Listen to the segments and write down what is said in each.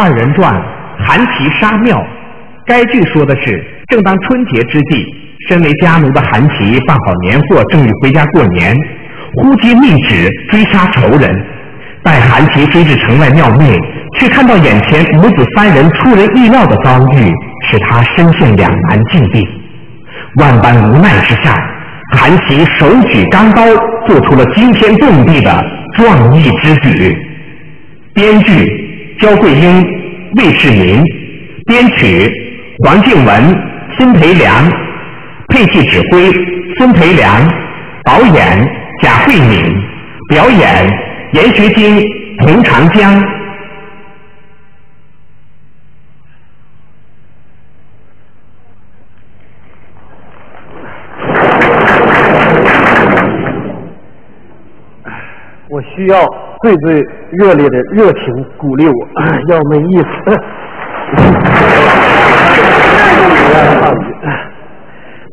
二人转，韩琦杀庙。该剧说的是，正当春节之际，身为家奴的韩琦办好年货，正欲回家过年，忽接密旨追杀仇人。待韩琦追至城外庙内，却看到眼前母子三人出人意料的遭遇，使他身陷两难境地。万般无奈之下，韩琦手举钢刀，做出了惊天动地的壮义之举。编剧：焦桂英、魏世民，编曲。黄静文、孙培良，配器指挥孙培良，导演贾慧敏，表演严学晶、彭长江。我需要最最热烈的热情鼓励我，要没意思。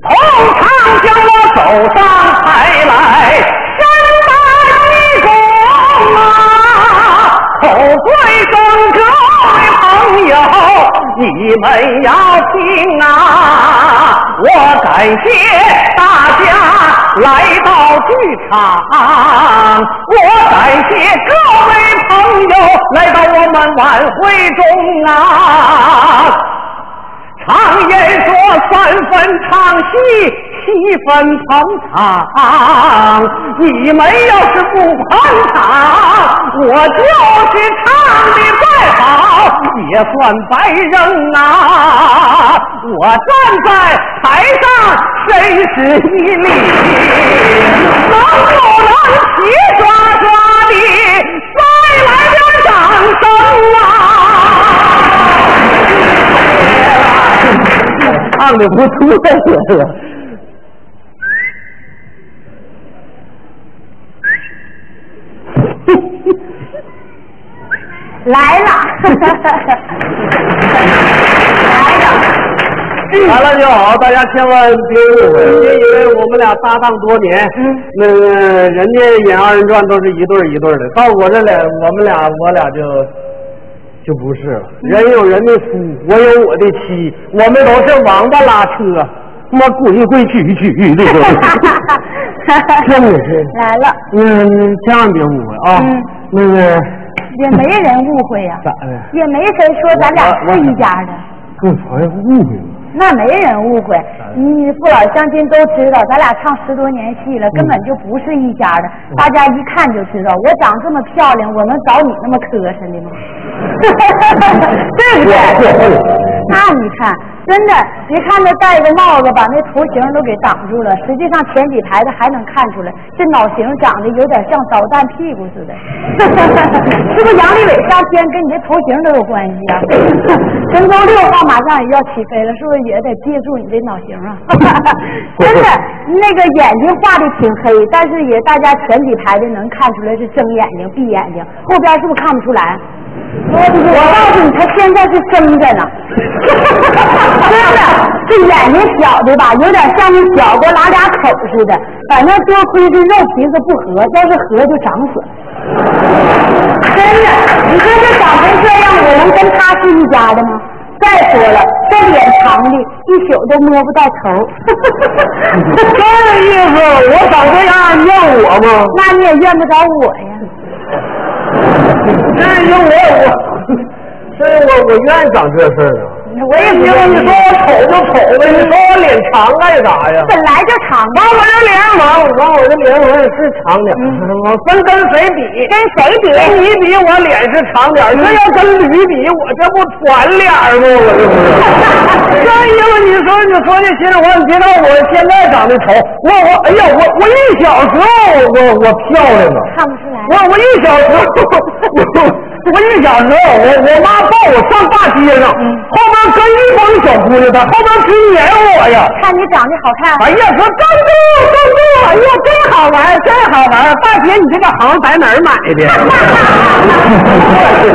红长将我走上台来，身带一弓啊！口贵声各位朋友，你们要听啊！我感谢大家来到剧场，我感谢各位朋友来到我们晚会中啊！常言说三分唱戏，七分捧场。你们要是不捧场，我就是唱的再好，也算白扔啊！我站在台上，真是一力，能不能齐刷刷的再来点掌声啊？唱的不错呀！来了。来了就好，大家千万别误会，别以为我们俩搭档多年，嗯那个人家演二人转都是一对一对的，到我这来，我们俩我俩就就不是了。人有人的夫，我有我的妻，我们都是王八拉车，他妈规规矩矩的都。真的是来了，嗯，千万别误会啊。嗯那个也没人误会呀、咋的？也没谁说咱俩是一家的，跟朋友误会了。那没人误会。你父老乡亲都知道，咱俩唱十多年戏了，根本就不是一家的。大家一看就知道，我长这么漂亮，我能找你那么磕碜的吗？对不对？那你看，真的，别看他戴个帽子把那头型都给挡住了，实际上前几排的还能看出来，这脑型长得有点像导弹屁股似的。是不是杨利伟上天跟你这头型都有关系啊？神舟六号马上也要起飞了，是不是也得借助你这脑型啊？真的，那个眼睛画的挺黑，但是也大家前几排的能看出来是睁眼睛闭眼睛，后边是不是看不出来？我我告诉你，他现在是睁着呢，真的，这眼睛小的吧，有点像那小过拉俩口似的。反正多亏这肉皮子不合，要是合就长死了。真的，你说这长成这样，我能跟他是一家的吗？再说了，这脸长的，一宿都摸不到头。这意思，我长这样，你怨我吗？那你也怨不着我呀。这因我我，这我 我愿意长这事儿啊。我也因为你说我丑就丑呗，你说我脸长干啥呀？本来就长完我这脸往往我这脸我也是长点儿，我分跟谁比？跟谁比？跟你比，我脸是长点儿，这要跟驴比，我这不团脸儿吗？我这不是。这因为你说你说这心里话，你别看我现在长得丑，我我哎呀，我我一小时候我我漂亮啊。看不出来。我我一小时候，我我一小时候，我我妈抱我上大街上，后边跟一帮小姑娘，她后边直撵我呀。看你长得好看。哎呀，说站住站住！哎呀，真好玩，真好玩！大姐，你这个行在哪儿买的？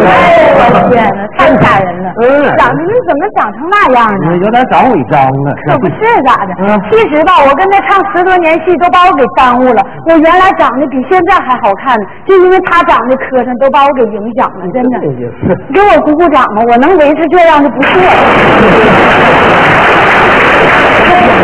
哎呦我天哪，太吓人了！嗯长得你怎么长成那样呢？有点长违章了。可不是咋的嗯？其实吧，我跟他唱十多年戏，都把我给耽误了。我原来长得比现在还好看呢，就因为他长得磕碜，都把我给影响了。真的。有意思。给我鼓鼓掌吧，我能维持这样就不错了。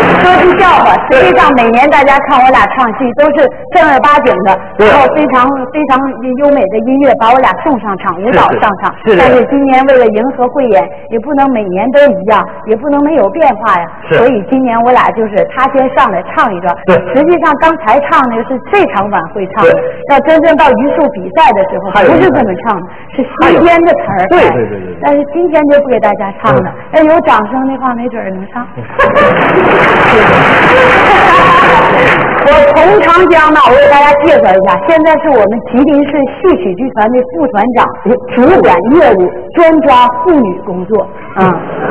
说句笑话，实际上每年大家看我俩唱戏都是正儿八经的，对然后非常非常优美的音乐把我俩送上场，舞蹈上场。但是今年为了迎合汇演，也不能每年都一样，也不能没有变化呀。所以今年我俩就是他先上来唱一段。实际上刚才唱那个是这场晚会唱的对，要真正到榆树比赛的时候，不是这么唱的，是还有新编的词儿。对哎对对对对但是今天就不给大家唱了，要有掌声的话，没准儿能上。我从长江呢，我给大家介绍一下，现在是我们吉林市戏曲剧团的副团长，主管业务，专抓妇女工作。啊、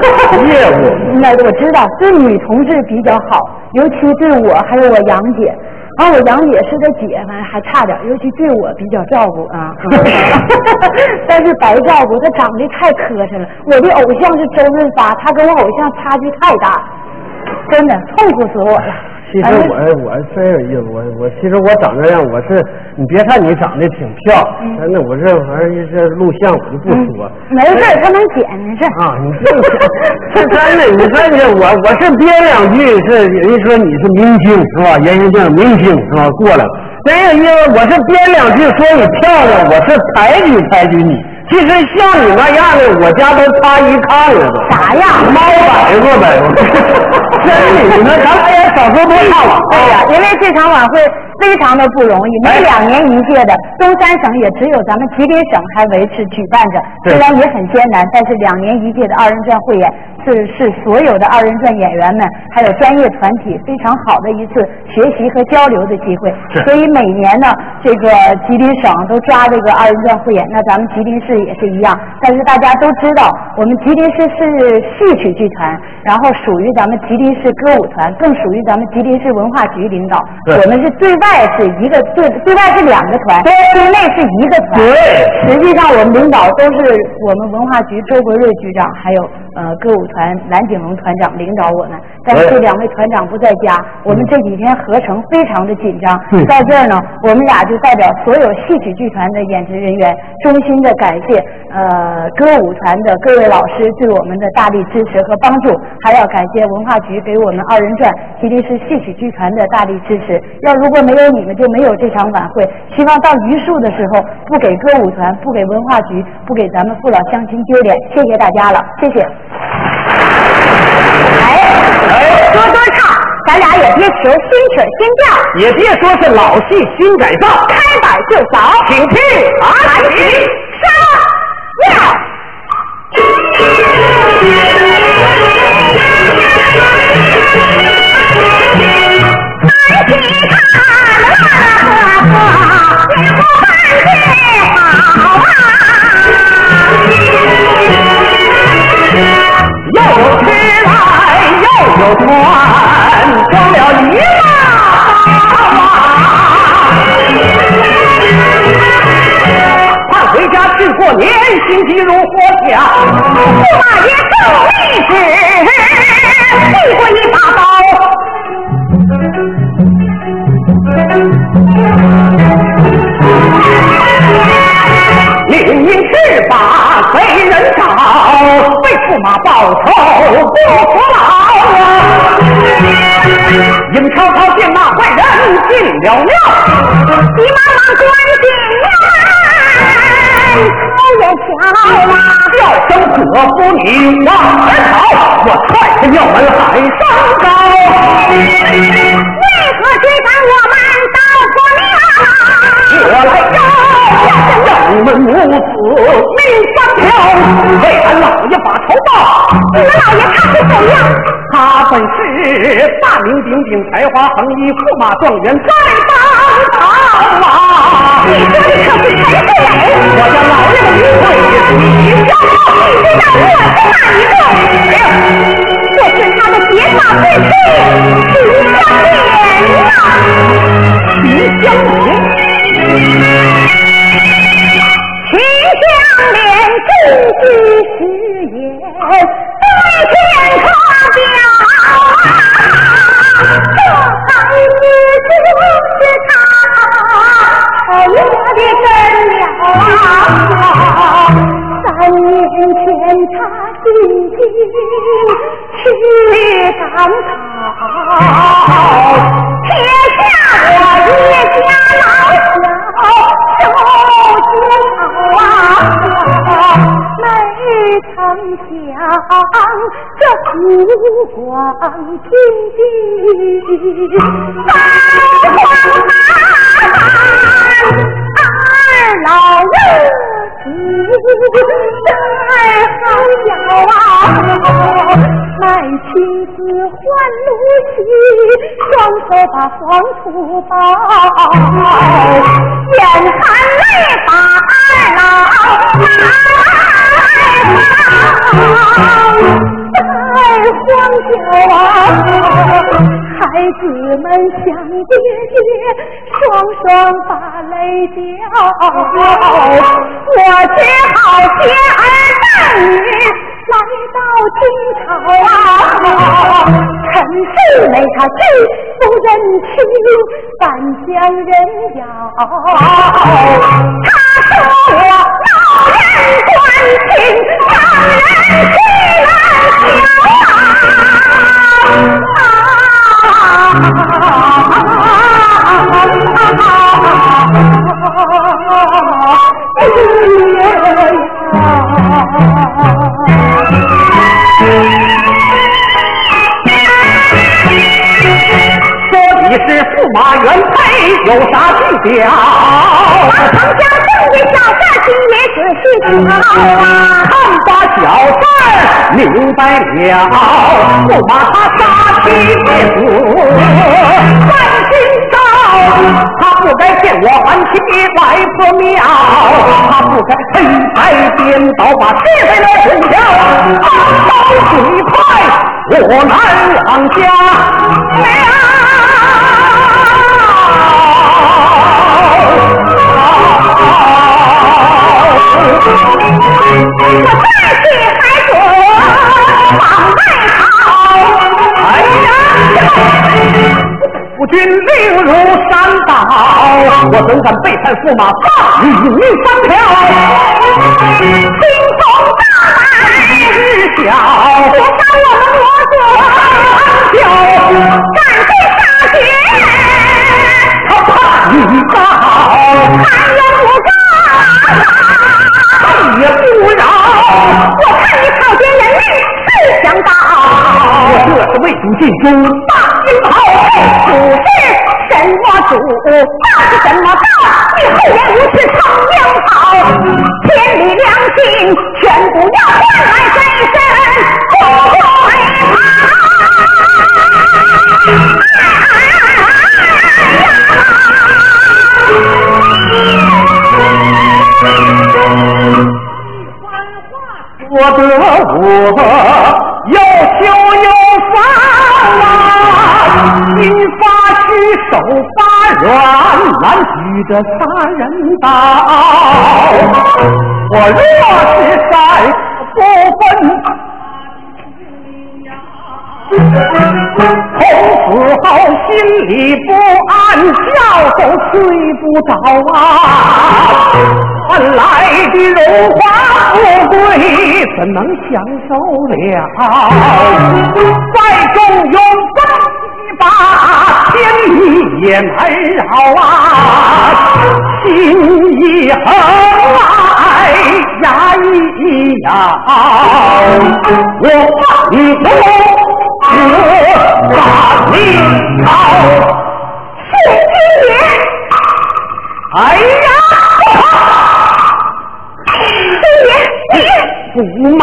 业务 那我知道对女同志比较好，尤其对我还有我杨姐。啊，我杨姐是个姐，反正还差点，尤其对我比较照顾啊。但是白照顾，她长得太磕碜了。我的偶像是周润发，她跟我偶像差距太大，真的痛苦死我了。其实我我真有意思，我我其实我长这样，我是你别看你长得挺漂亮，嗯但是我这玩意儿这录像我就不说。没事儿，她能剪没事。啊，你这是真的，你看这我我是编两句，是人家说你是明星是吧？人家叫明星是吧？过来了，真有意思，我是编两句说你漂亮，我是抬举抬举你。其实像你那样的，我家都差一炕了都。啥呀猫摆子呗。真的，你们咱们也少说多唱了。对 呀、因为这场晚会非常的不容易，每两年一届的，东三省也只有咱们吉林省还维持举办着，虽然也很艰难，但是两年一届的二人转汇演是是所有的二人转演员们还有专业团体非常好的一次学习和交流的机会。是所以每年呢，这个吉林省都抓这个二人转汇演，那咱们吉林市也是一样。但是大家都知道，我们吉林市是戏曲剧团，然后属于咱们吉林市歌舞团，更属于咱们吉林市文化局领导。对我们是对外是一个对对外是两个团，对内是一个团。对实际上我们领导都是我们文化局周国瑞局长，还有呃歌舞团蓝景龙团长领导我们。但是这两位团长不在家，我们这几天合成非常的紧张。嗯在这儿呢，我们俩就代表所有戏曲剧团的演职人员，衷心的感谢呃歌舞团的各位老师对我们的大力支持和帮助，还要感谢文化局给我们二人转吉林市戏曲剧团的大力支持。要如果没有你们，就没有这场晚会。希望到榆树的时候，不给歌舞团，不给文化局，不给咱们父老乡亲丢脸。谢谢大家了，谢谢。哎，多多唱，咱俩也别求新曲新调。也别说是老戏新改造，开板就扫，请听弹弹起起上调。又样？他本是大名鼎鼎、才华横溢、驸马状元，在当朝啊！你说的可是陈世美？我家老爷的名讳你要不你知道我是哪一个？谁？我是他的结发贵妃徐香莲呐。徐香莲。徐香莲真句实言，对这才是我最疼我的人呀！三年前他进京去赶考，天下这湖光天地，三皇大汉二老人。在好小啊，卖妻子换奴婢，双手把黄土包，双把泪掉。我只好携儿带女来到京朝啊，陈世美他既不认亲，反将人咬。马元配，有啥计较？唐家正爷小事心也仔细瞧，看把小事明白了，不把他杀妻灭子。他不该见我安妻外婆庙，他不该黑白颠倒把是非来混淆。刀水快，我难往家我再去还准往外跑。哎呀！夫君令如山倒，我怎敢背叛驸马，放你三条？这杀人刀。我若是在不分。孔子后心里不安，觉都睡不着啊！换来的荣华富贵怎能享受了？在中庸，天理也难饶啊！心一横来牙一咬，我放你出。我把你好，宋金莲，哎呀，金莲，你驸马，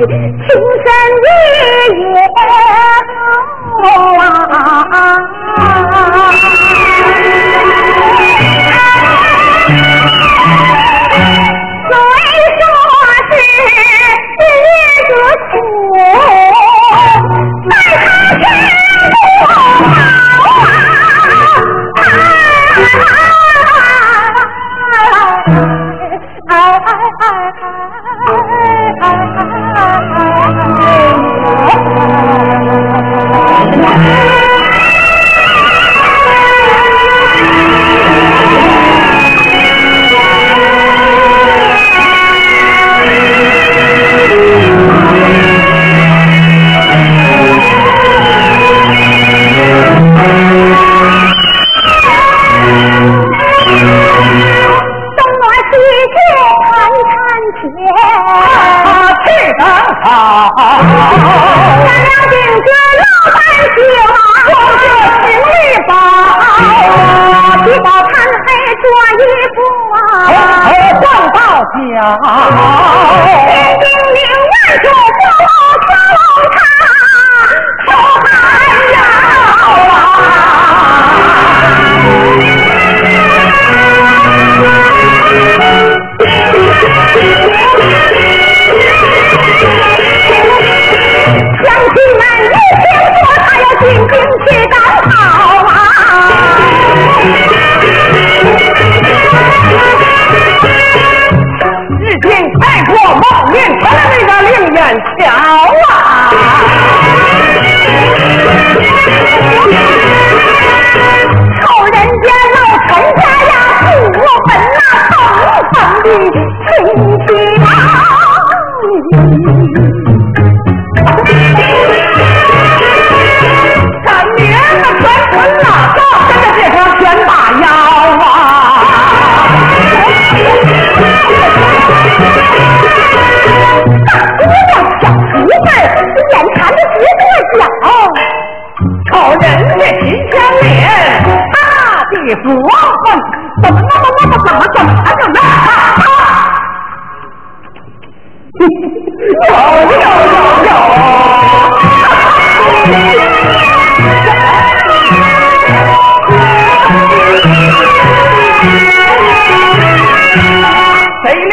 え、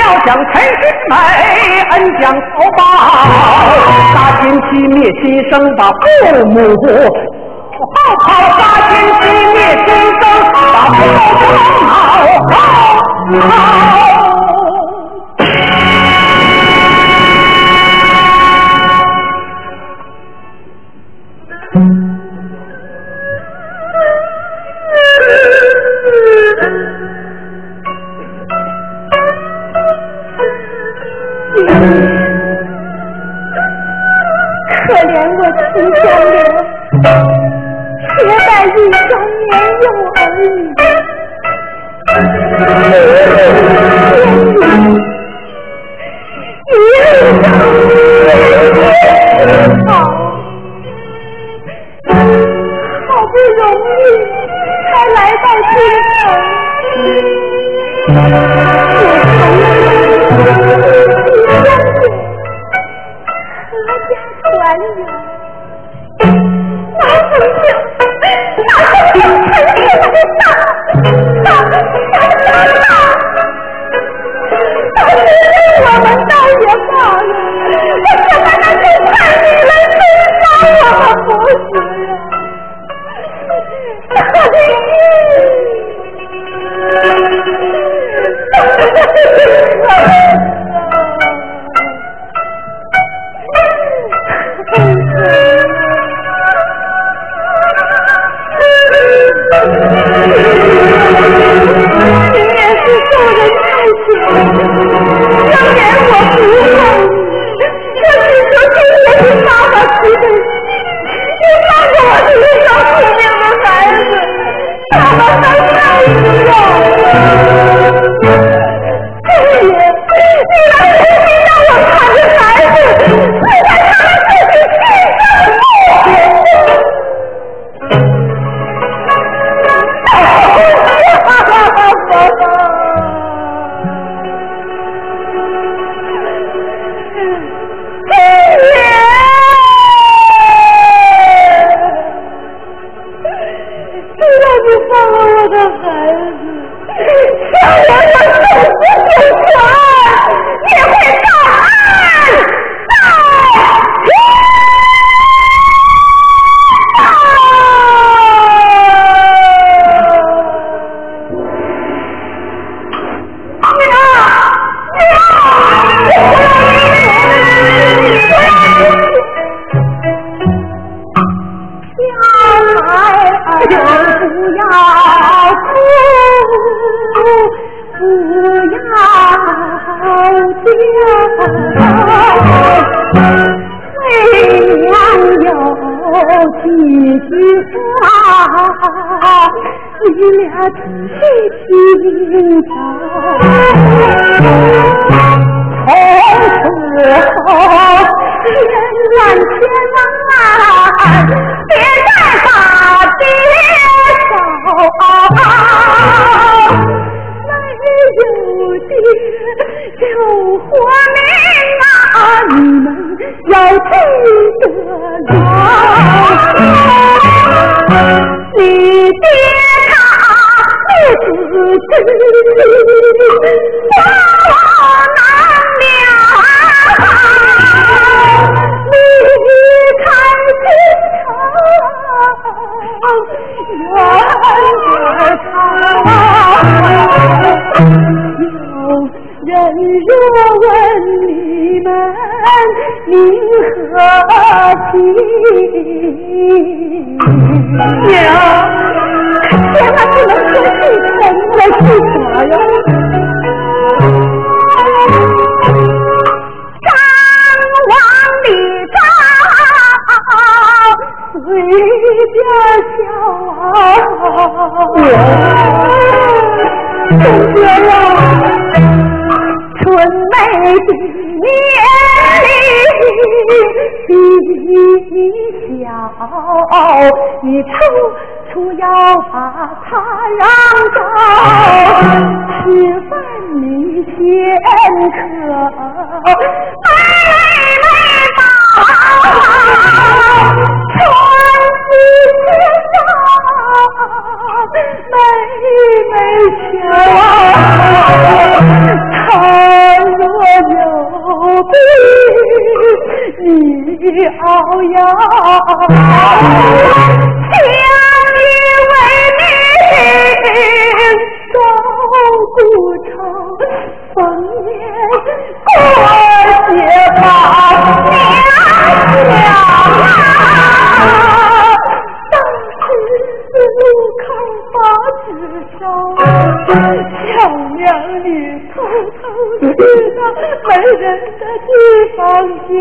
要想陈世美恩将仇报。杀天欺灭亲生把父母不好杀天欺灭亲生把父母不好好携带一双年幼儿女，一路好，好不容易才来到京城。阖家团圆，哪曾要记住，你俩仔细听着，从此后千万千万别再打爹嫂，没有爹就活命啊！你们要记得牢你爹他死去我难了？你开心头愿歌唱人若问你们名和姓逢年过节把娘叫，路口把烧，小娘你偷偷去到没人的地方叫。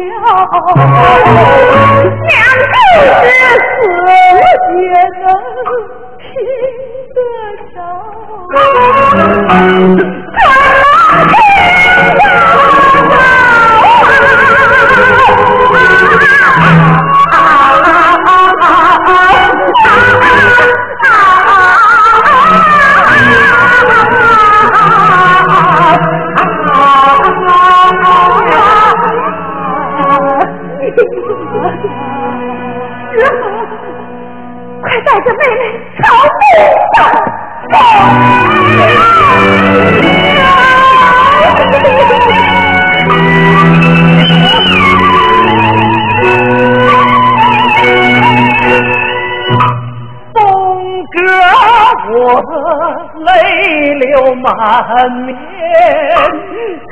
满面，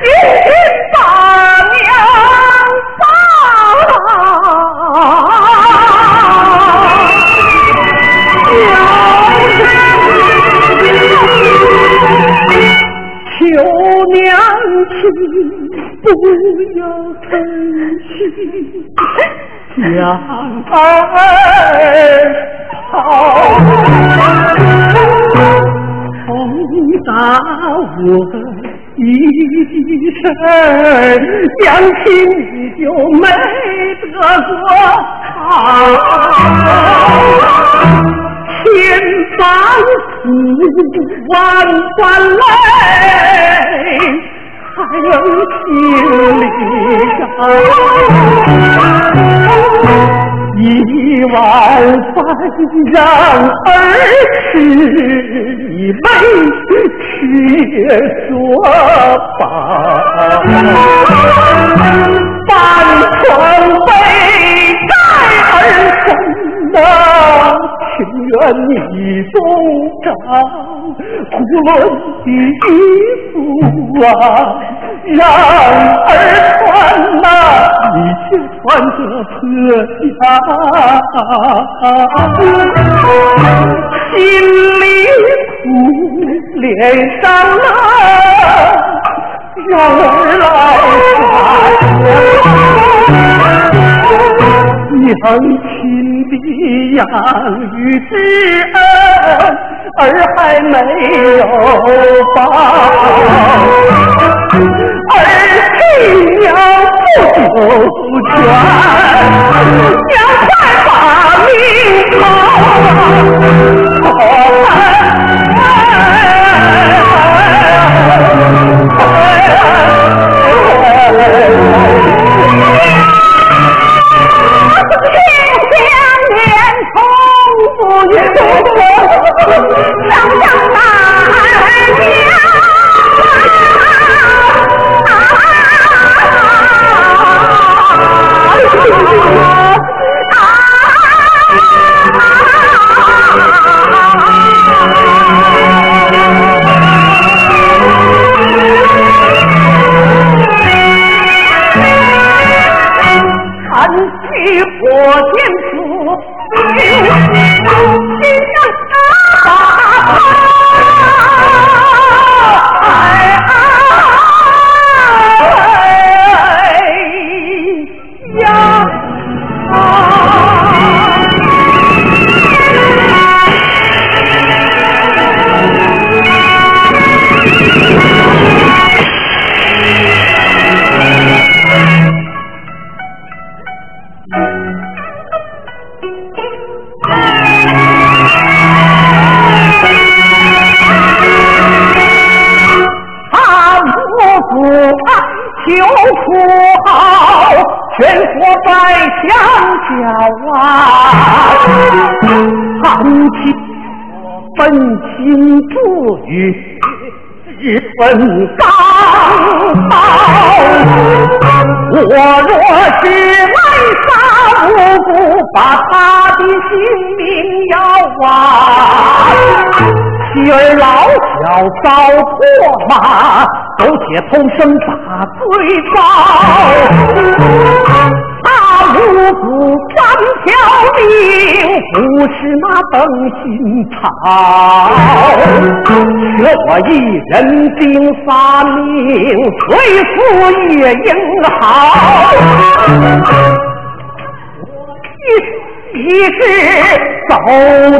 紧把娘求娘亲不要疼惜娘儿相亲你就没得过好。千般苦，万般累，还能心里。一碗饭让儿吃，一杯吃也说饱。半床被盖儿身呐。情愿你中招，胡乱的衣服啊，让儿穿呐，你却穿着破家，心里苦，脸上啊，让儿来娘亲。的养育之恩，儿还没有报。儿亲娘不久全，娘快把命讨。分高高，我若是来杀无辜，把他的性命要挖。妻儿老小遭破马，苟且偷生把罪遭。他无辜三条命不是那等心操，却我一人顶三命，虽富也应好。一一是走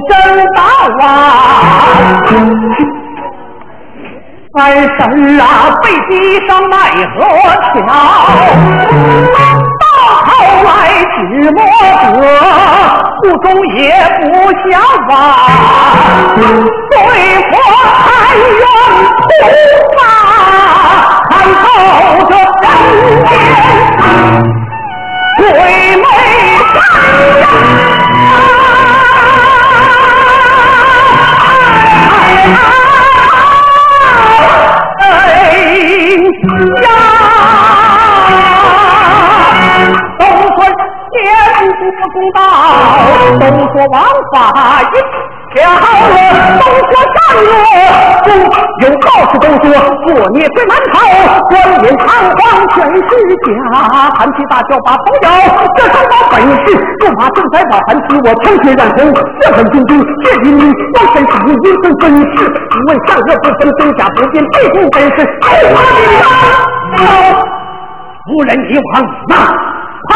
正道啊，三婶啊被逼上奈何桥。后来只摸得不忠也不想挖，对佛还愿菩萨看透这人间鬼魅山呀！公道，都说王法一条龙，都说善恶不有道士都说作孽最难逃，官员堂皇全是假。韩琦大叫把头摇，这三把本事，驸马正在把韩琦我枪血染红，血痕淋漓，血淋淋，光身上阴分分事，只问善恶不分，真假不辨，背后本事，哎呀！夫人你往哪跑？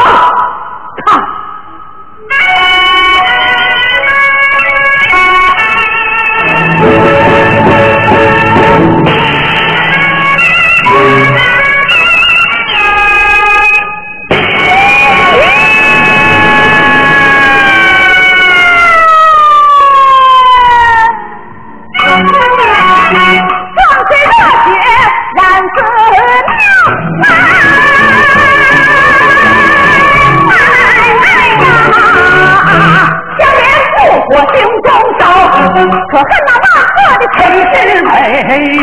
رہے ہیں